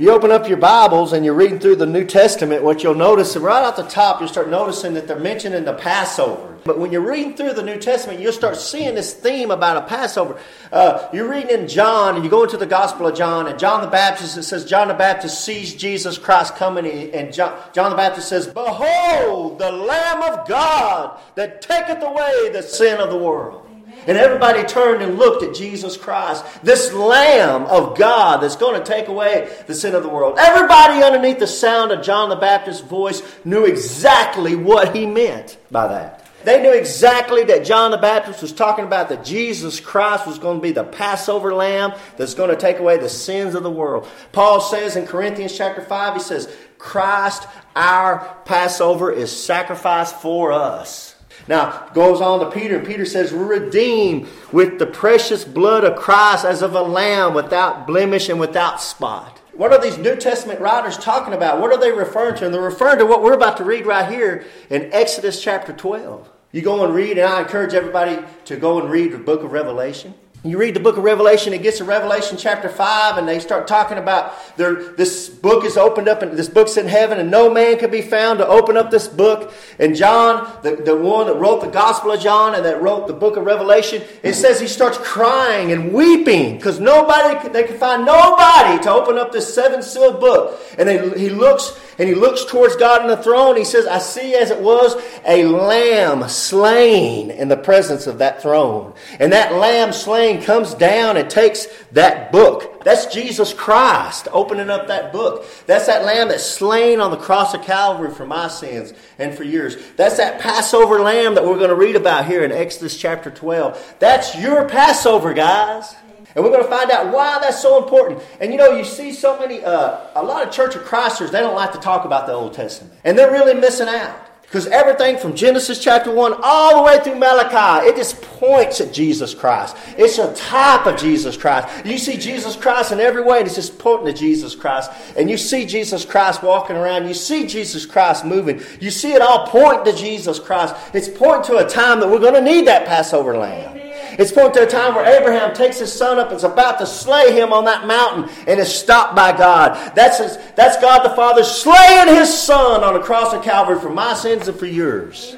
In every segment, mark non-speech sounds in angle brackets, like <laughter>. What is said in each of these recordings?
You open up your Bibles and you're reading through the New Testament, what you'll notice, right off the top, you'll start noticing that they're mentioning the Passover. But when you're reading through the New Testament, you'll start seeing this theme about a Passover. Uh, you're reading in John, and you go into the Gospel of John, and John the Baptist, it says John the Baptist sees Jesus Christ coming, and John, John the Baptist says, Behold, the Lamb of God that taketh away the sin of the world. And everybody turned and looked at Jesus Christ, this Lamb of God that's going to take away the sin of the world. Everybody underneath the sound of John the Baptist's voice knew exactly what he meant by that. They knew exactly that John the Baptist was talking about that Jesus Christ was going to be the Passover lamb that's going to take away the sins of the world. Paul says in Corinthians chapter 5, he says, Christ, our Passover, is sacrificed for us. Now, goes on to Peter, and Peter says, redeemed with the precious blood of Christ as of a lamb without blemish and without spot. What are these New Testament writers talking about? What are they referring to? And they're referring to what we're about to read right here in Exodus chapter 12. You go and read, and I encourage everybody to go and read the book of Revelation. You read the book of Revelation, it gets to Revelation chapter 5, and they start talking about their, this book is opened up, and this book's in heaven, and no man can be found to open up this book. And John, the, the one that wrote the Gospel of John and that wrote the book of Revelation, it says he starts crying and weeping because nobody, they can find nobody to open up this seven sealed book. And they, he looks and he looks towards God in the throne. He says, I see as it was a lamb slain in the presence of that throne. And that lamb slain comes down and takes that book. That's Jesus Christ opening up that book. That's that lamb that's slain on the cross of Calvary for my sins and for yours. That's that Passover lamb that we're going to read about here in Exodus chapter 12. That's your Passover, guys. And we're going to find out why that's so important. And you know, you see so many, uh, a lot of Church of Christers, they don't like to talk about the Old Testament. And they're really missing out. Because everything from Genesis chapter 1 all the way through Malachi, it just points at Jesus Christ. It's a type of Jesus Christ. You see Jesus Christ in every way, and it's just pointing to Jesus Christ. And you see Jesus Christ walking around. You see Jesus Christ moving. You see it all point to Jesus Christ. It's pointing to a time that we're going to need that Passover lamb. It's pointing to a time where Abraham takes his son up and is about to slay him on that mountain and is stopped by God. That's, his, that's God the Father slaying his son on the cross of Calvary for my sins and for yours.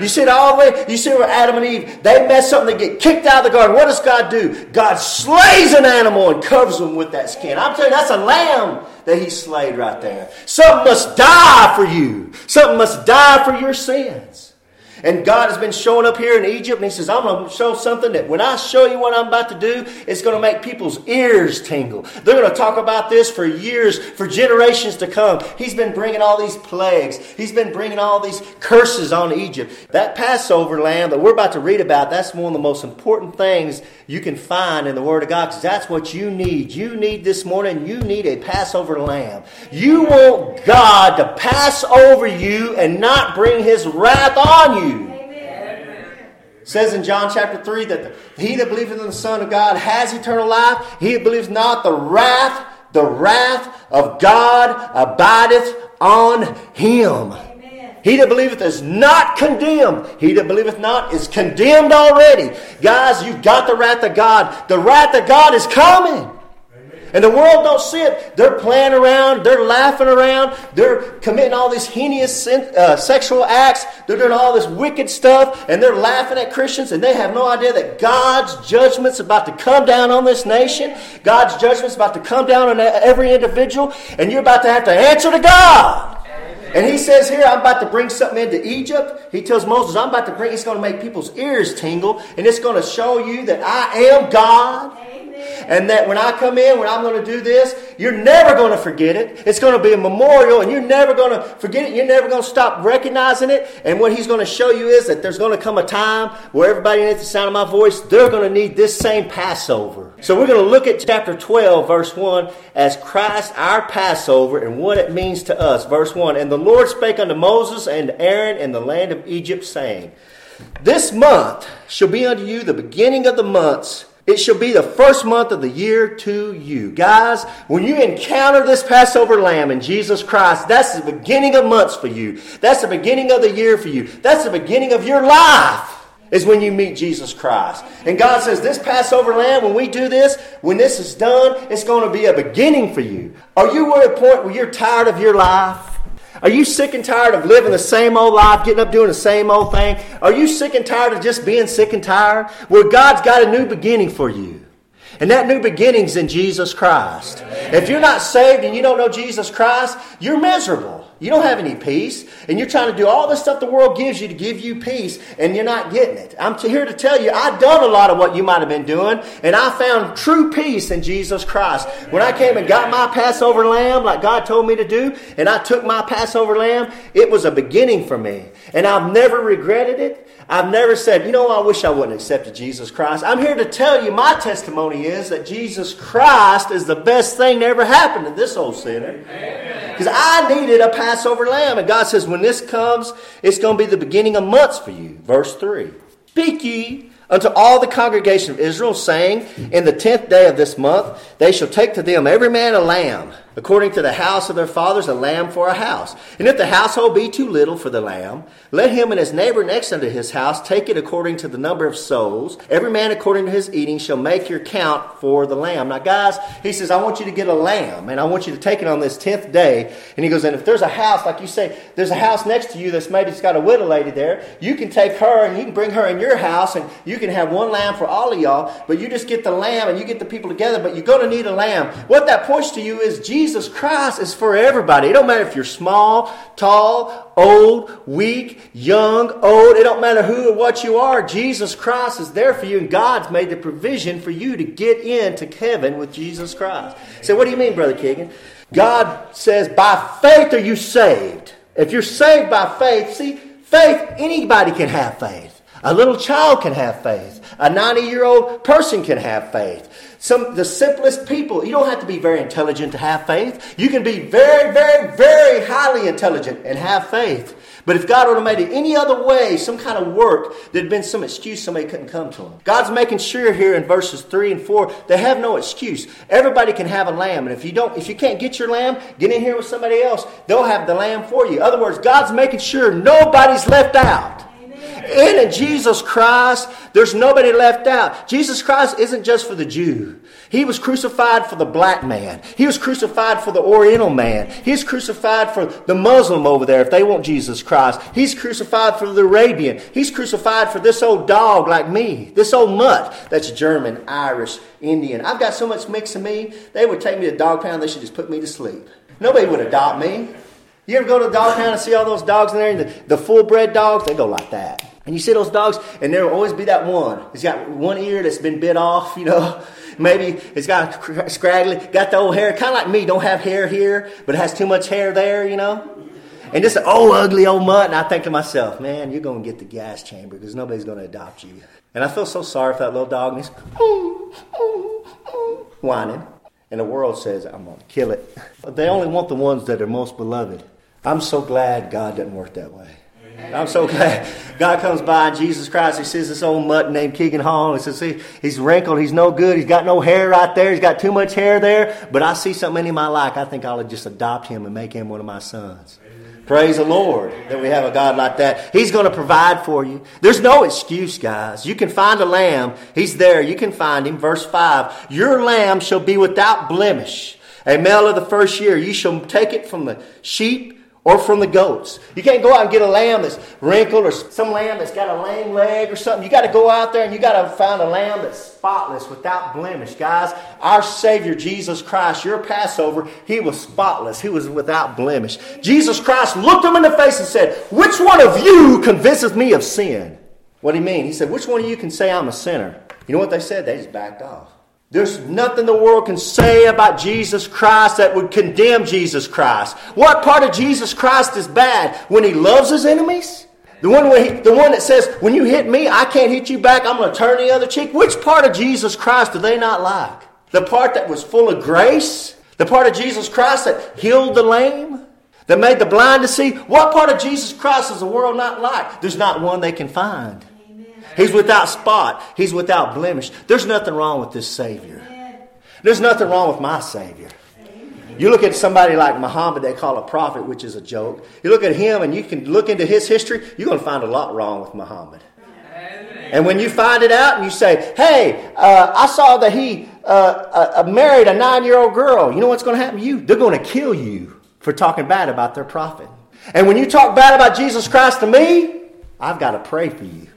You see it all the way. You see where Adam and Eve, they mess up and they get kicked out of the garden. What does God do? God slays an animal and covers them with that skin. I'm telling you, that's a lamb that he slayed right there. Something must die for you. Something must die for your sins. And God has been showing up here in Egypt, and He says, I'm going to show something that when I show you what I'm about to do, it's going to make people's ears tingle. They're going to talk about this for years, for generations to come. He's been bringing all these plagues, He's been bringing all these curses on Egypt. That Passover lamb that we're about to read about, that's one of the most important things you can find in the Word of God, because that's what you need. You need this morning, you need a Passover lamb. You want God to pass over you and not bring His wrath on you. It says in John chapter 3 that he that believeth in the Son of God has eternal life. He that believes not, the wrath, the wrath of God abideth on him. He that believeth is not condemned. He that believeth not is condemned already. Guys, you've got the wrath of God. The wrath of God is coming. And the world don't see it. They're playing around. They're laughing around. They're committing all these heinous uh, sexual acts. They're doing all this wicked stuff. And they're laughing at Christians. And they have no idea that God's judgment's about to come down on this nation. God's judgment's about to come down on every individual. And you're about to have to answer to God. And he says here, I'm about to bring something into Egypt. He tells Moses, I'm about to bring, it's going to make people's ears tingle, and it's going to show you that I am God. And that when I come in, when I'm going to do this, you're never going to forget it. It's going to be a memorial, and you're never going to forget it. You're never going to stop recognizing it. And what he's going to show you is that there's going to come a time where everybody needs the sound of my voice, they're going to need this same Passover. So we're going to look at chapter 12, verse 1, as Christ our Passover and what it means to us. Verse 1 And the Lord spake unto Moses and Aaron in the land of Egypt, saying, This month shall be unto you the beginning of the months it shall be the first month of the year to you. Guys, when you encounter this Passover lamb in Jesus Christ, that's the beginning of months for you. That's the beginning of the year for you. That's the beginning of your life. is when you meet Jesus Christ. And God says, This Passover lamb, when we do this, when this is done, it's going to be a beginning for you. Are you at a point where you're tired of your life? Are you sick and tired of living the same old life, getting up doing the same old thing? Are you sick and tired of just being sick and tired? Well, God's got a new beginning for you. And that new beginning's in Jesus Christ. If you're not saved and you don't know Jesus Christ, you're miserable. You don't have any peace, and you're trying to do all the stuff the world gives you to give you peace, and you're not getting it. I'm here to tell you, I've done a lot of what you might have been doing, and I found true peace in Jesus Christ. When I came and got my Passover lamb, like God told me to do, and I took my Passover lamb, it was a beginning for me. And I've never regretted it. I've never said, you know, I wish I wouldn't have accepted Jesus Christ. I'm here to tell you my testimony is that Jesus Christ is the best thing that ever happened to this old sinner. Because I needed a Passover lamb. And God says, when this comes, it's going to be the beginning of months for you. Verse 3. Speak ye unto all the congregation of Israel, saying, In the tenth day of this month they shall take to them every man a lamb according to the house of their fathers, a lamb for a house. And if the household be too little for the lamb, let him and his neighbor next unto his house take it according to the number of souls. Every man according to his eating shall make your count for the lamb. Now, guys, he says, I want you to get a lamb, and I want you to take it on this tenth day. And he goes, and if there's a house, like you say, there's a house next to you that's maybe it's got a widow lady there, you can take her and you can bring her in your house, and you can have one lamb for all of y'all, but you just get the lamb and you get the people together, but you're going to need a lamb. What that points to you is Jesus Jesus Christ is for everybody. It don't matter if you're small, tall, old, weak, young, old. It don't matter who or what you are. Jesus Christ is there for you, and God's made the provision for you to get into heaven with Jesus Christ. So, what do you mean, Brother Keegan? God says, by faith are you saved. If you're saved by faith, see, faith, anybody can have faith. A little child can have faith. A 90 year old person can have faith. Some the simplest people. You don't have to be very intelligent to have faith. You can be very, very, very highly intelligent and have faith. But if God would have made it any other way, some kind of work, there'd been some excuse somebody couldn't come to him. God's making sure here in verses three and four, they have no excuse. Everybody can have a lamb, and if you don't, if you can't get your lamb, get in here with somebody else. They'll have the lamb for you. In other words, God's making sure nobody's left out. In Jesus Christ, there's nobody left out. Jesus Christ isn't just for the Jew. He was crucified for the black man. He was crucified for the Oriental man. He's crucified for the Muslim over there if they want Jesus Christ. He's crucified for the Arabian. He's crucified for this old dog like me, this old mutt that's German, Irish, Indian. I've got so much mix in me, they would take me to dog pound, they should just put me to sleep. Nobody would adopt me. You ever go to the dog pound and see all those dogs in there? And the, the full bred dogs, they go like that. And you see those dogs, and there will always be that one. He's got one ear that's been bit off, you know. <laughs> Maybe it's got scraggly, got the old hair, kind of like me, don't have hair here, but it has too much hair there, you know. And just an old ugly old mutt, and I think to myself, man, you're going to get the gas chamber because nobody's going to adopt you. And I feel so sorry for that little dog, and he's whining. And the world says, I'm going to kill it. But they only want the ones that are most beloved. I'm so glad God doesn't work that way. I'm so glad God comes by Jesus Christ. He sees this old mutt named Keegan Hall. He says, see, he's wrinkled. He's no good. He's got no hair right there. He's got too much hair there. But I see something in him I like. I think I'll just adopt him and make him one of my sons. Praise the Lord that we have a God like that. He's going to provide for you. There's no excuse, guys. You can find a lamb. He's there. You can find him. Verse 5 Your lamb shall be without blemish. A male of the first year. You shall take it from the sheep or from the goats. You can't go out and get a lamb that's wrinkled or some lamb that's got a lame leg or something. You got to go out there and you got to find a lamb that's spotless, without blemish. Guys, our Savior Jesus Christ, your Passover, he was spotless. He was without blemish. Jesus Christ looked him in the face and said, Which one of you convinces me of sin? What do you mean? He said, Which one of you can say I'm a sinner? You know what they said? They just backed off. There's nothing the world can say about Jesus Christ that would condemn Jesus Christ. What part of Jesus Christ is bad? When he loves his enemies? The one, he, the one that says, when you hit me, I can't hit you back, I'm going to turn the other cheek. Which part of Jesus Christ do they not like? The part that was full of grace? The part of Jesus Christ that healed the lame? That made the blind to see? What part of Jesus Christ does the world not like? There's not one they can find. He's without spot. He's without blemish. There's nothing wrong with this Savior. There's nothing wrong with my Savior. You look at somebody like Muhammad, they call a prophet, which is a joke. You look at him and you can look into his history, you're going to find a lot wrong with Muhammad. And when you find it out and you say, hey, uh, I saw that he uh, uh, uh married a nine year old girl, you know what's going to happen to you? They're going to kill you for talking bad about their prophet. And when you talk bad about Jesus Christ to me, I've got to pray for you.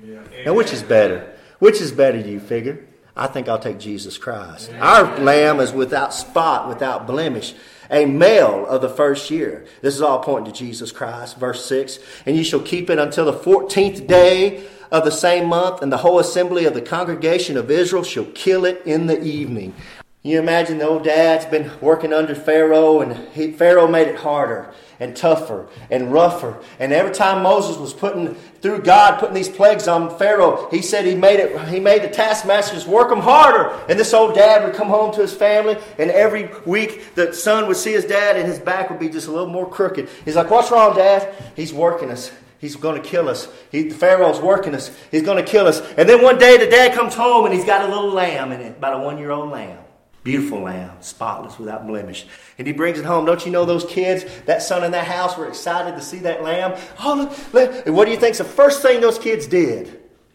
Now, which is better? Which is better, do you figure? I think I'll take Jesus Christ. Our lamb is without spot, without blemish, a male of the first year. This is all pointing to Jesus Christ. Verse 6 And you shall keep it until the 14th day of the same month, and the whole assembly of the congregation of Israel shall kill it in the evening. You imagine the old dad's been working under Pharaoh, and he, Pharaoh made it harder and tougher and rougher. And every time Moses was putting through God putting these plagues on Pharaoh, he said he made it. He made the taskmasters work them harder. And this old dad would come home to his family, and every week the son would see his dad, and his back would be just a little more crooked. He's like, "What's wrong, Dad?" He's working us. He's going to kill us. He, the Pharaoh's working us. He's going to kill us. And then one day the dad comes home and he's got a little lamb in it, about a one year old lamb. Beautiful lamb, spotless, without blemish. And he brings it home. Don't you know those kids, that son in that house, were excited to see that lamb? Oh, look, look. And what do you think's the first thing those kids did?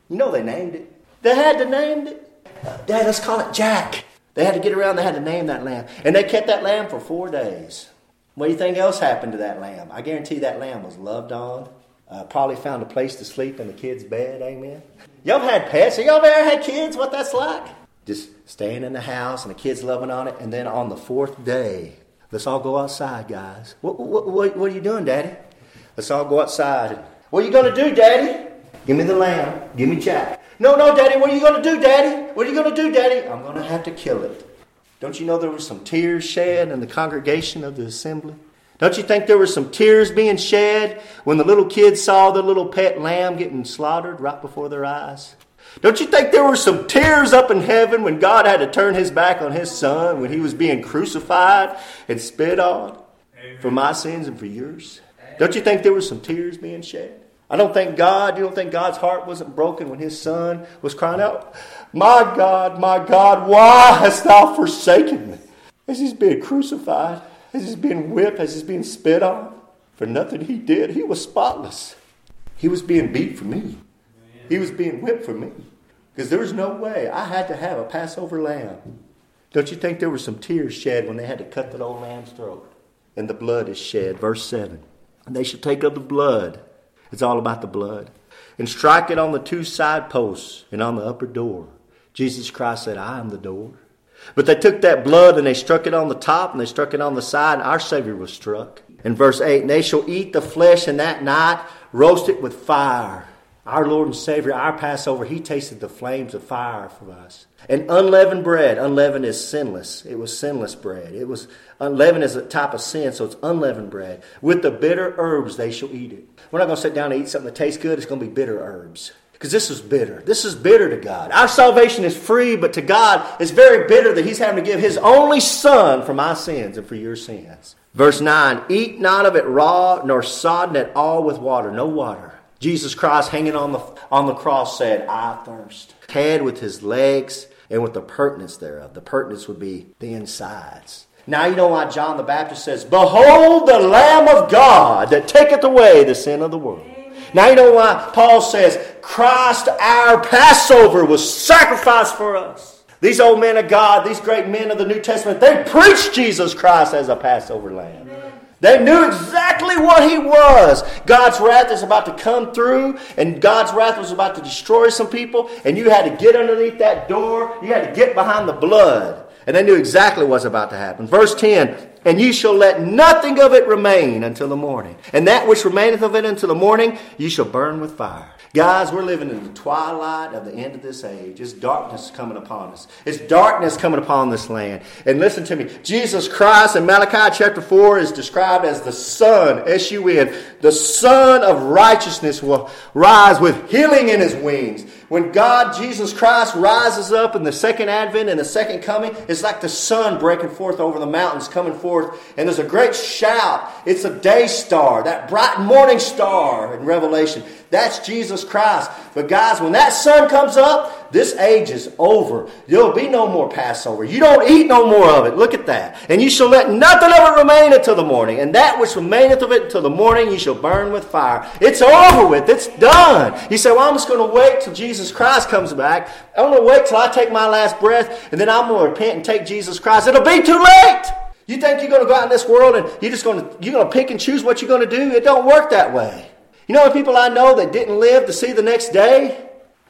You know they named it. They had to name it. Dad, let's call it Jack. They had to get around, they had to name that lamb. And they kept that lamb for four days. What do you think else happened to that lamb? I guarantee that lamb was loved on. Uh, probably found a place to sleep in the kid's bed. Amen. Y'all had pets? Y'all ever had kids? What that's like? Just staying in the house and the kids loving on it. And then on the fourth day, let's all go outside, guys. What, what, what, what are you doing, Daddy? Let's all go outside. What are you going to do, Daddy? Give me the lamb. Give me Jack. No, no, Daddy. What are you going to do, Daddy? What are you going to do, Daddy? I'm going to have to kill it. Don't you know there were some tears shed in the congregation of the assembly? Don't you think there were some tears being shed when the little kids saw the little pet lamb getting slaughtered right before their eyes? Don't you think there were some tears up in heaven when God had to turn his back on his son when he was being crucified and spit on Amen. for my sins and for yours? Don't you think there were some tears being shed? I don't think God, you don't think God's heart wasn't broken when his son was crying out, My God, my God, why hast thou forsaken me? As he's being crucified, as he's being whipped, as he's being spit on, for nothing he did, he was spotless. He was being beat for me. He was being whipped for me. Because there was no way. I had to have a Passover lamb. Don't you think there were some tears shed when they had to cut that old lamb's throat? And the blood is shed. Verse 7. And they shall take of the blood. It's all about the blood. And strike it on the two side posts and on the upper door. Jesus Christ said, I am the door. But they took that blood and they struck it on the top and they struck it on the side, and our Savior was struck. In verse 8, and they shall eat the flesh in that night, roast it with fire. Our Lord and Savior, our Passover, He tasted the flames of fire for us. And unleavened bread, unleavened is sinless. It was sinless bread. It was unleavened is a type of sin, so it's unleavened bread. With the bitter herbs they shall eat it. We're not going to sit down and eat something that tastes good. It's going to be bitter herbs. Because this is bitter. This is bitter to God. Our salvation is free, but to God, it's very bitter that He's having to give His only Son for my sins and for your sins. Verse 9 Eat not of it raw, nor sodden it all with water. No water. Jesus Christ hanging on the, on the cross said, I thirst. Head with his legs and with the purtenance thereof. The purtenance would be the insides. Now you know why John the Baptist says, Behold the Lamb of God that taketh away the sin of the world. Now you know why Paul says, Christ our Passover was sacrificed for us. These old men of God, these great men of the New Testament, they preached Jesus Christ as a Passover lamb. They knew exactly what he was. God's wrath is about to come through, and God's wrath was about to destroy some people, and you had to get underneath that door. You had to get behind the blood. And they knew exactly what's about to happen. Verse 10 And ye shall let nothing of it remain until the morning. And that which remaineth of it until the morning, ye shall burn with fire. Guys, we're living in the twilight of the end of this age. It's darkness coming upon us. It's darkness coming upon this land. And listen to me. Jesus Christ in Malachi chapter 4 is described as the Sun, S-U-N. The Sun of righteousness will rise with healing in his wings. When God, Jesus Christ, rises up in the second advent and the second coming, it's like the sun breaking forth over the mountains, coming forth. And there's a great shout. It's a day star, that bright morning star in Revelation That's Jesus Christ. But guys, when that sun comes up, this age is over. There'll be no more Passover. You don't eat no more of it. Look at that. And you shall let nothing of it remain until the morning. And that which remaineth of it until the morning you shall burn with fire. It's over with. It's done. You say, well, I'm just going to wait till Jesus Christ comes back. I'm going to wait till I take my last breath, and then I'm going to repent and take Jesus Christ. It'll be too late. You think you're going to go out in this world and you're just going to you're going to pick and choose what you're going to do? It don't work that way. You know the people I know that didn't live to see the next day?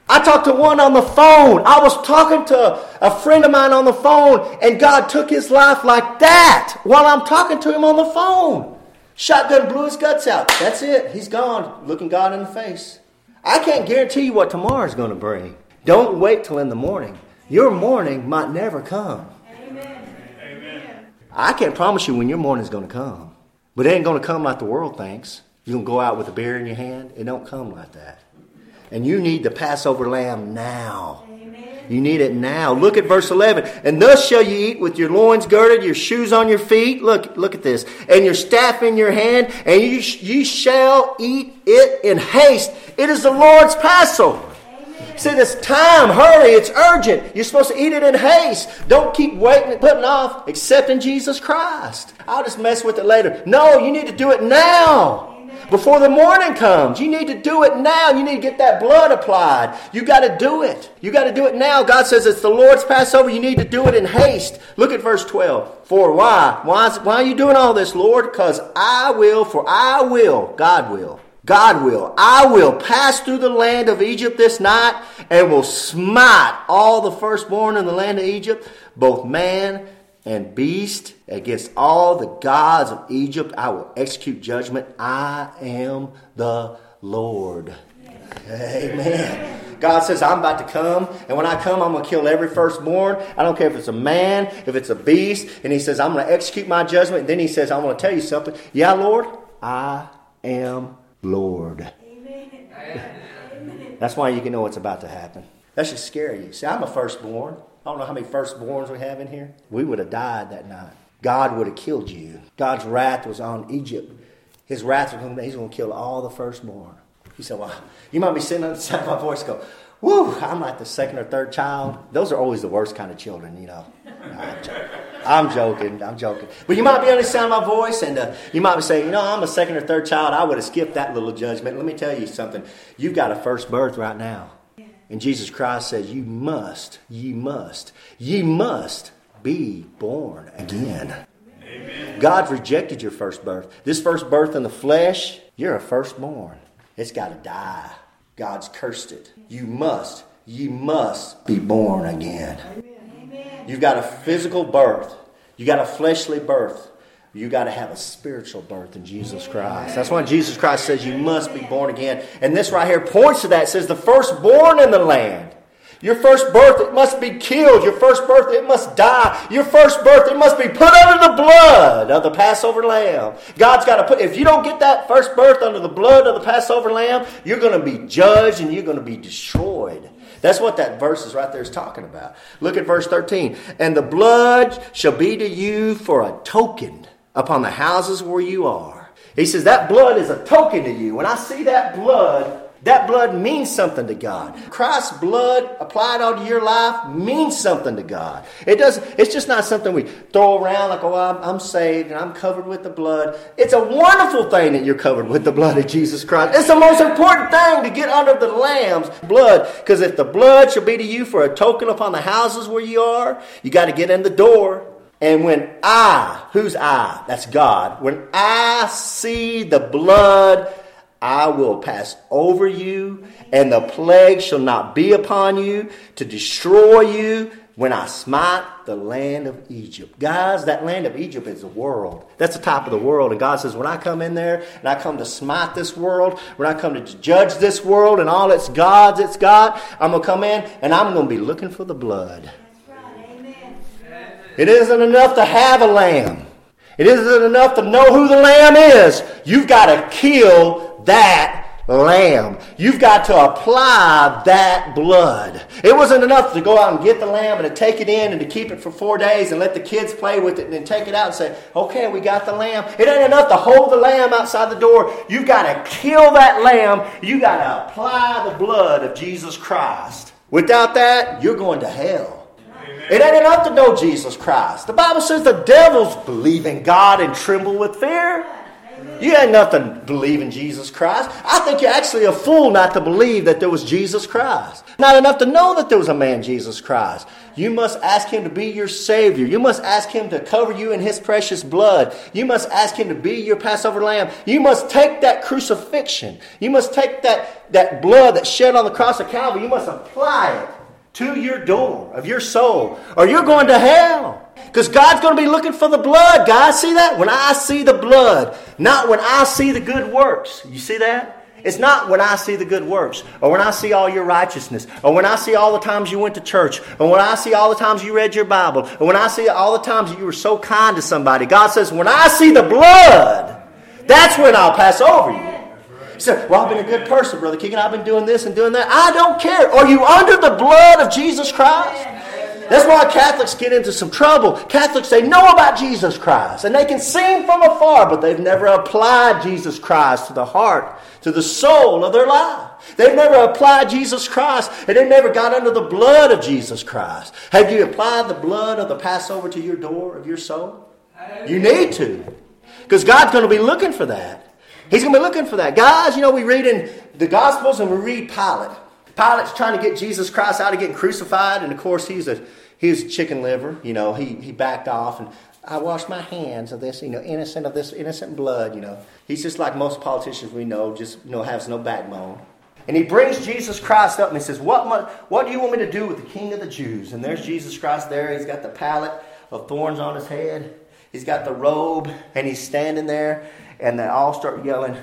I talked to one on the phone. I was talking to a friend of mine on the phone, and God took his life like that while I'm talking to him on the phone. Shotgun blew his guts out. That's it. He's gone, looking God in the face. I can't guarantee you what tomorrow's going to bring. Don't wait till in the morning. Your morning might never come. Amen. Amen. I can't promise you when your morning's going to come, but it ain't going to come like the world thinks. You're going to go out with a beer in your hand? It don't come like that. And you need the Passover lamb now. You need it now. Look at verse 11. And thus shall you eat with your loins girded, your shoes on your feet. Look, look at this. And your staff in your hand, and you, you shall eat it in haste. It is the Lord's Passover. See, this time, hurry, it's urgent. You're supposed to eat it in haste. Don't keep waiting and putting off accepting Jesus Christ. I'll just mess with it later. No, you need to do it now before the morning comes. You need to do it now. You need to get that blood applied. You got to do it. You got to do it now. God says it's the Lord's Passover. You need to do it in haste. Look at verse 12. For why? Why, is, why are you doing all this, Lord? Because I will, for I will, God will. God will. I will pass through the land of Egypt this night and will smite all the firstborn in the land of Egypt, both man and beast against all the gods of Egypt. I will execute judgment. I am the Lord. Amen. God says, I'm about to come, and when I come, I'm going to kill every firstborn. I don't care if it's a man, if it's a beast. And He says, I'm going to execute my judgment. And then He says, I want to tell you something. Yeah, Lord, I am Lord. Amen. That's why you can know what's about to happen. That should scare you. See, I'm a firstborn. I don't know how many firstborns we have in here. We would have died that night. God would have killed you. God's wrath was on Egypt. His wrath was going to, he's going to kill all the firstborn. He said, well, you might be sitting on the <laughs> side of my voice go, whoo, I'm like the second or third child. Those are always the worst kind of children, you know. I'm, joking. I'm joking. I'm joking. But you might be on the sound of my voice, and uh, you might be saying, you know, I'm a second or third child. I would have skipped that little judgment. Let me tell you something. You've got a first birth right now. And Jesus Christ says, You must, ye must, ye must be born again. Amen. God rejected your first birth. This first birth in the flesh, you're a firstborn. It's got to die. God's cursed it. You must, ye must be born again. Amen. You've got a physical birth, you got a fleshly birth. You got to have a spiritual birth in Jesus Christ. That's why Jesus Christ says you must be born again. And this right here points to that. It says the firstborn in the land. Your first birth, it must be killed. Your first birth, it must die. Your first birth, it must be put under the blood of the Passover lamb. God's got to put, if you don't get that first birth under the blood of the Passover lamb, you're going to be judged and you're going to be destroyed. That's what that verse is right there is talking about. Look at verse 13. And the blood shall be to you for a token upon the houses where you are. He says that blood is a token to you. When I see that blood, that blood means something to God. Christ's blood applied onto your life means something to God. It does. It's just not something we throw around like, oh, I'm, I'm, saved and I'm covered with the blood. It's a wonderful thing that you're covered with the blood of Jesus Christ. It's the most important thing to get under the Lamb's blood. Because if the blood shall be to you for a token upon the houses where you are, you got to get in the door. And when I, who's I? That's God. When I see the blood, I will pass over you, and the plague shall not be upon you to destroy you when I smite the land of Egypt. Guys, that land of Egypt is the world. That's the top of the world. And God says, when I come in there and I come to smite this world, when I come to judge this world and all its gods it's got, I'm going to come in and I'm going to be looking for the blood. It isn't enough to have a lamb. It isn't enough to know who the lamb is. You've got to kill that lamb. You've got to apply that blood. It wasn't enough to go out and get the lamb and to take it in and to keep it for four days and let the kids play with it and then take it out and say, okay, we got the lamb. It ain't enough to hold the lamb outside the door. You've got to kill that lamb. You've got to apply the blood of Jesus Christ. Without that, you're going to hell. It ain't enough to know Jesus Christ. The Bible says the devils believe in God and tremble with fear. You ain't nothing believe in Jesus Christ. I think you're actually a fool not to believe that there was Jesus Christ. Not enough to know that there was a man, Jesus Christ. You must ask him to be your Savior. You must ask him to cover you in his precious blood. You must ask him to be your Passover lamb. You must take that crucifixion. You must take that, that blood that shed on the cross of Calvary. You must apply it to your door of your soul, or you're going to hell. Because God's going to be looking for the blood, guys. See that? When I see the blood, not when I see the good works. You see that? It's not when I see the good works, or when I see all your righteousness, or when I see all the times you went to church, or when I see all the times you read your Bible, or when I see all the times you were so kind to somebody. God says, when I see the blood, that's when I'll pass over you. He said, Well, I've been a good person, Brother Keegan. I've been doing this and doing that. I don't care. Are you under the blood of Jesus Christ? That's why Catholics get into some trouble. Catholics, they know about Jesus Christ and they can sing from afar, but they've never applied Jesus Christ to the heart, to the soul of their life. They've never applied Jesus Christ and they've never got under the blood of Jesus Christ. Have you applied the blood of the Passover to your door of your soul? You need to. Because God's going to be looking for that. He's going to be looking for that. Guys, you know, we read in the Gospels and we read Pilate. Pilate's trying to get Jesus Christ out of getting crucified, and of course he's a he's chicken liver. You know, he he backed off and I wash my hands of this, you know, innocent of this innocent blood. You know, he's just like most politicians we know, just you know, has no backbone. And he brings Jesus Christ up and he says, "What what do you want me to do with the King of the Jews?" And there's Jesus Christ there. He's got the pallet of thorns on his head. He's got the robe, and he's standing there, and they all start yelling,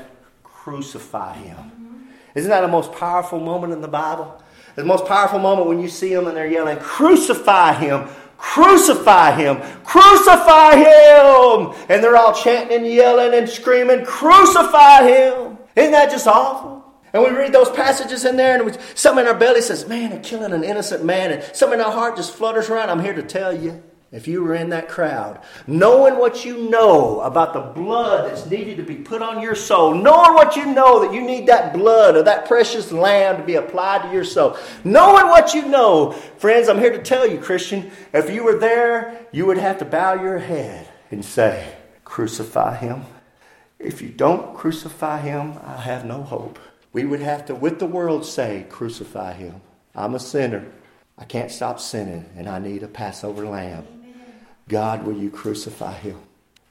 "Crucify him!" Isn't that the most powerful moment in the Bible? The most powerful moment when you see them and they're yelling, Crucify him! Crucify him! Crucify him! And they're all chanting and yelling and screaming, Crucify him! Isn't that just awful? And we read those passages in there, and something in our belly says, Man, they're killing an innocent man. And something in our heart just flutters around. I'm here to tell you if you were in that crowd, knowing what you know about the blood that's needed to be put on your soul, knowing what you know that you need that blood of that precious lamb to be applied to your soul, knowing what you know, friends, I'm here to tell you, Christian, if you were there, you would have to bow your head and say, Crucify him. If you don't crucify him, I have no hope. We would have to, with the world, say, Crucify him. I'm a sinner. I can't stop sinning, and I need a Passover lamb. God, will you crucify him?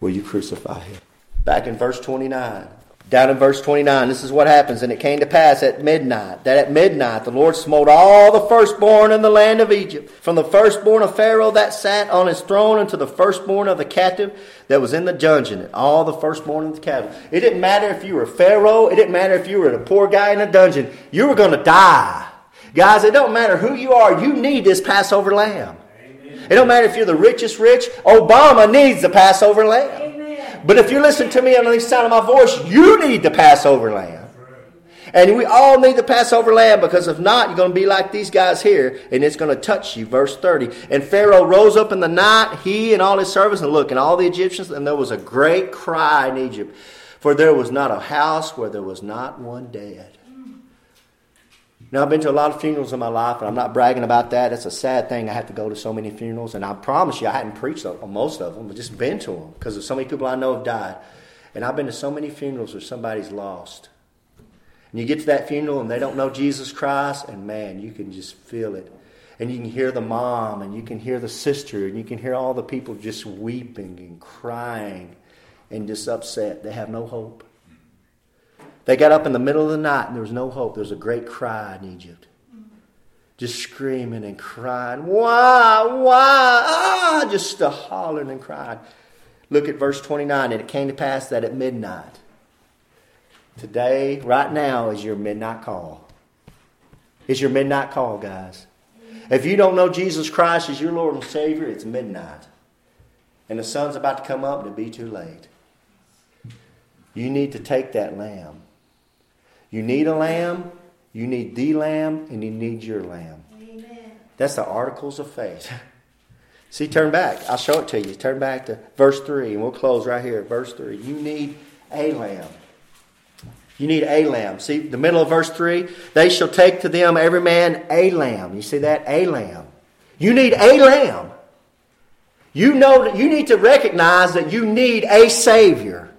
Will you crucify him? Back in verse 29. Down in verse 29, this is what happens. And it came to pass at midnight that at midnight the Lord smote all the firstborn in the land of Egypt, from the firstborn of Pharaoh that sat on his throne unto the firstborn of the captive that was in the dungeon, and all the firstborn of the captive. It didn't matter if you were Pharaoh, it didn't matter if you were a poor guy in a dungeon, you were going to die. Guys, it don't matter who you are, you need this Passover lamb. It don't matter if you're the richest rich. Obama needs the Passover lamb. Amen. But if you listen to me on the sound of my voice, you need the Passover lamb. And we all need the Passover lamb because if not, you're going to be like these guys here and it's going to touch you. Verse 30. And Pharaoh rose up in the night, he and all his servants, and look, and all the Egyptians, and there was a great cry in Egypt. For there was not a house where there was not one dead. Now, I've been to a lot of funerals in my life, and I'm not bragging about that. It's a sad thing. I have to go to so many funerals, and I promise you, I hadn't preached on most of them, but just been to them because of so many people I know have died. And I've been to so many funerals where somebody's lost. And you get to that funeral, and they don't know Jesus Christ, and man, you can just feel it. And you can hear the mom, and you can hear the sister, and you can hear all the people just weeping and crying and just upset. They have no hope. They got up in the middle of the night and there was no hope. There was a great cry in Egypt. Just screaming and crying. Why? Why? Ah, just hollering and crying. Look at verse 29. And it came to pass that at midnight, today, right now, is your midnight call. It's your midnight call, guys. If you don't know Jesus Christ as your Lord and Savior, it's midnight. And the sun's about to come up and it'll be too late. You need to take that lamb You need a lamb, you need the lamb, and you need your lamb. Amen. That's the articles of faith. <laughs> See, turn back. I'll show it to you. Turn back to verse 3, and we'll close right here at verse 3. You need a lamb. You need a lamb. See, the middle of verse 3 they shall take to them every man a lamb. You see that? A lamb. You need a lamb. You know that you need to recognize that you need a Savior.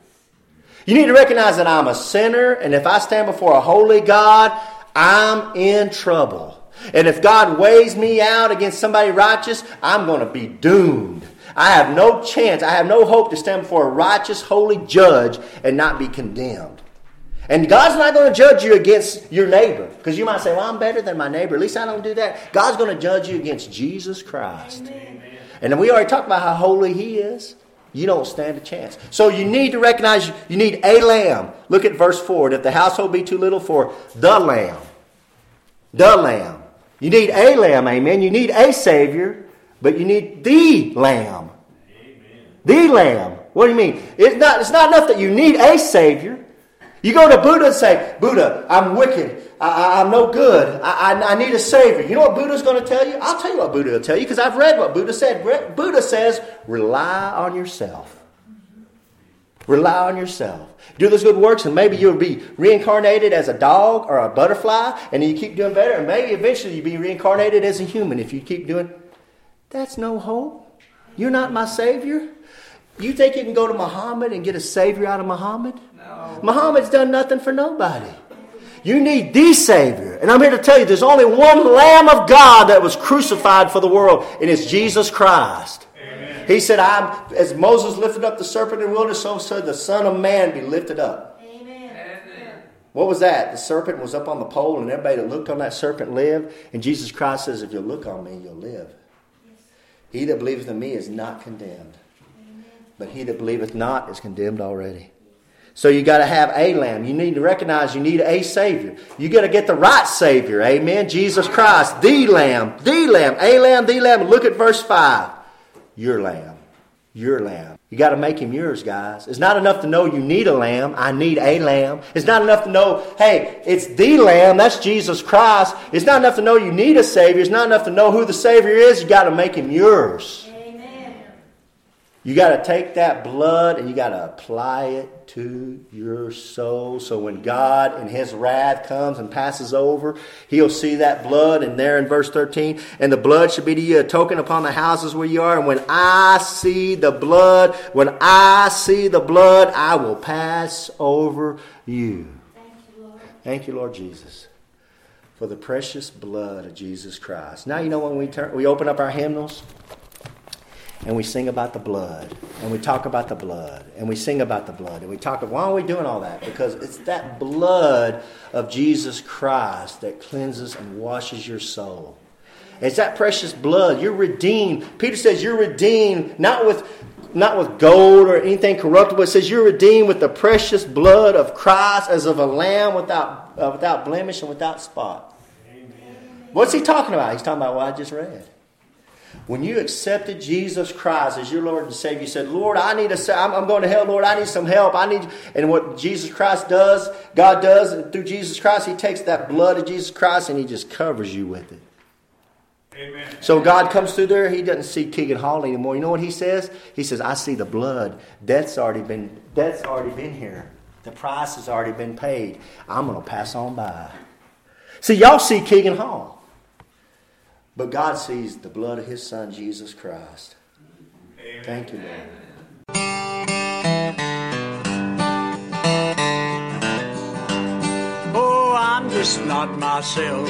You need to recognize that I'm a sinner, and if I stand before a holy God, I'm in trouble. And if God weighs me out against somebody righteous, I'm going to be doomed. I have no chance, I have no hope to stand before a righteous, holy judge and not be condemned. And God's not going to judge you against your neighbor. Because you might say, well, I'm better than my neighbor. At least I don't do that. God's going to judge you against Jesus Christ. Amen. And we already talked about how holy He is. You don't stand a chance. So you need to recognize you need a lamb. Look at verse 4. And if the household be too little for the lamb, the lamb. You need a lamb, amen. You need a Savior, but you need the lamb. Amen. The lamb. What do you mean? It's not, it's not enough that you need a Savior. You go to Buddha and say, Buddha, I'm wicked. I, am no good. I, I, I, need a Savior. You know what Buddha's going to tell you? I'll tell you what Buddha will tell you because I've read what Buddha said. Buddha says, rely on yourself. Rely on yourself. Do those good works, and maybe you'll be reincarnated as a dog or a butterfly, and you keep doing better, and maybe eventually you'll be reincarnated as a human if you keep doing. That's no hope. You're not my Savior. You think you can go to Muhammad and get a Savior out of Muhammad? No. Muhammad's done nothing for nobody. You need the Savior. And I'm here to tell you there's only one Lamb of God that was crucified for the world, and it's Jesus Christ. He said, I'm, as Moses lifted up the serpent in the wilderness, so should the Son of Man be lifted up. Amen. What was that? The serpent was up on the pole, and everybody that looked on that serpent lived. And Jesus Christ says, If you look on me, you'll live. Yes. He that believeth in me is not condemned. But he that believeth not is condemned already. So you got to have a lamb. You need to recognize you need a savior. You got to get the right savior. Amen. Jesus Christ, the lamb, the lamb, a lamb, the lamb. Look at verse 5 your lamb. Your lamb. You got to make him yours, guys. It's not enough to know you need a lamb. I need a lamb. It's not enough to know, hey, it's the lamb. That's Jesus Christ. It's not enough to know you need a Savior. It's not enough to know who the Savior is. You got to make him yours. You got to take that blood and you got to apply it to your soul. So when God in His wrath comes and passes over, He'll see that blood. And there in verse 13, and the blood should be to you a token upon the houses where you are. And when I see the blood, when I see the blood, I will pass over you. Thank you, Lord, Thank you, Lord Jesus for the precious blood of Jesus Christ. Now you know when we turn we open up our hymnals and we sing about the blood, and we talk about the blood, and we sing about the blood, and we talk. About why are we doing all that? Because it's that blood of Jesus Christ that cleanses and washes your soul. It's that precious blood. You're redeemed. Peter says you're redeemed not with not with gold or anything corruptible. It says you're redeemed with the precious blood of Christ as of a lamb without uh, without blemish and without spot. Amen. What's he talking about? He's talking about what I just read. When you accepted Jesus Christ as your Lord and Savior, you said, Lord, I need a, I'm, I'm going to hell, Lord, I need some help. I need, and what Jesus Christ does, God does through Jesus Christ, He takes that blood of Jesus Christ and He just covers you with it. Amen. So God comes through there. He doesn't see Keegan Hall anymore. You know what he says? He says, "I see the blood. Death's already been. Death's already been here. The price has already been paid. I'm going to pass on by." See, y'all see Keegan Hall. But God sees the blood of His Son, Jesus Christ. Amen. Thank you, Lord. Oh, I'm just not myself,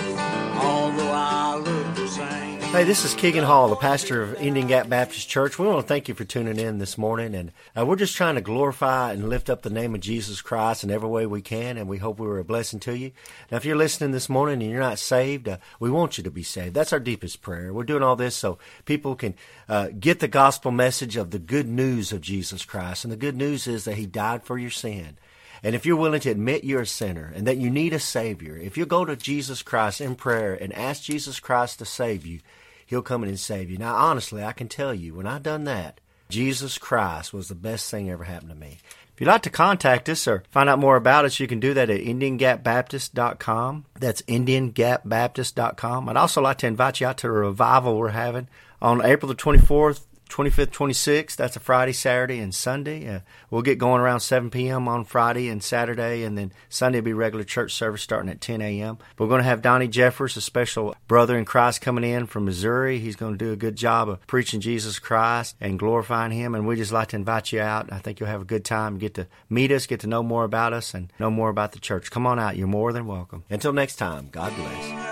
although I look the same. Hey, this is Keegan Hall, the pastor of Indian Gap Baptist Church. We want to thank you for tuning in this morning, and uh, we're just trying to glorify and lift up the name of Jesus Christ in every way we can, and we hope we were a blessing to you. Now, if you're listening this morning and you're not saved, uh, we want you to be saved. That's our deepest prayer. We're doing all this so people can uh, get the gospel message of the good news of Jesus Christ, and the good news is that He died for your sin. And if you're willing to admit you're a sinner and that you need a Savior, if you go to Jesus Christ in prayer and ask Jesus Christ to save you, He'll come in and save you. Now, honestly, I can tell you, when I done that, Jesus Christ was the best thing ever happened to me. If you'd like to contact us or find out more about us, you can do that at IndianGapBaptist.com. That's IndianGapBaptist.com. I'd also like to invite you out to a revival we're having on April the 24th 25th, 26th. That's a Friday, Saturday, and Sunday. Uh, we'll get going around 7 p.m. on Friday and Saturday, and then Sunday will be regular church service starting at 10 a.m. We're going to have Donnie Jeffers, a special brother in Christ, coming in from Missouri. He's going to do a good job of preaching Jesus Christ and glorifying Him, and we just like to invite you out. I think you'll have a good time, get to meet us, get to know more about us, and know more about the church. Come on out. You're more than welcome. Until next time, God bless.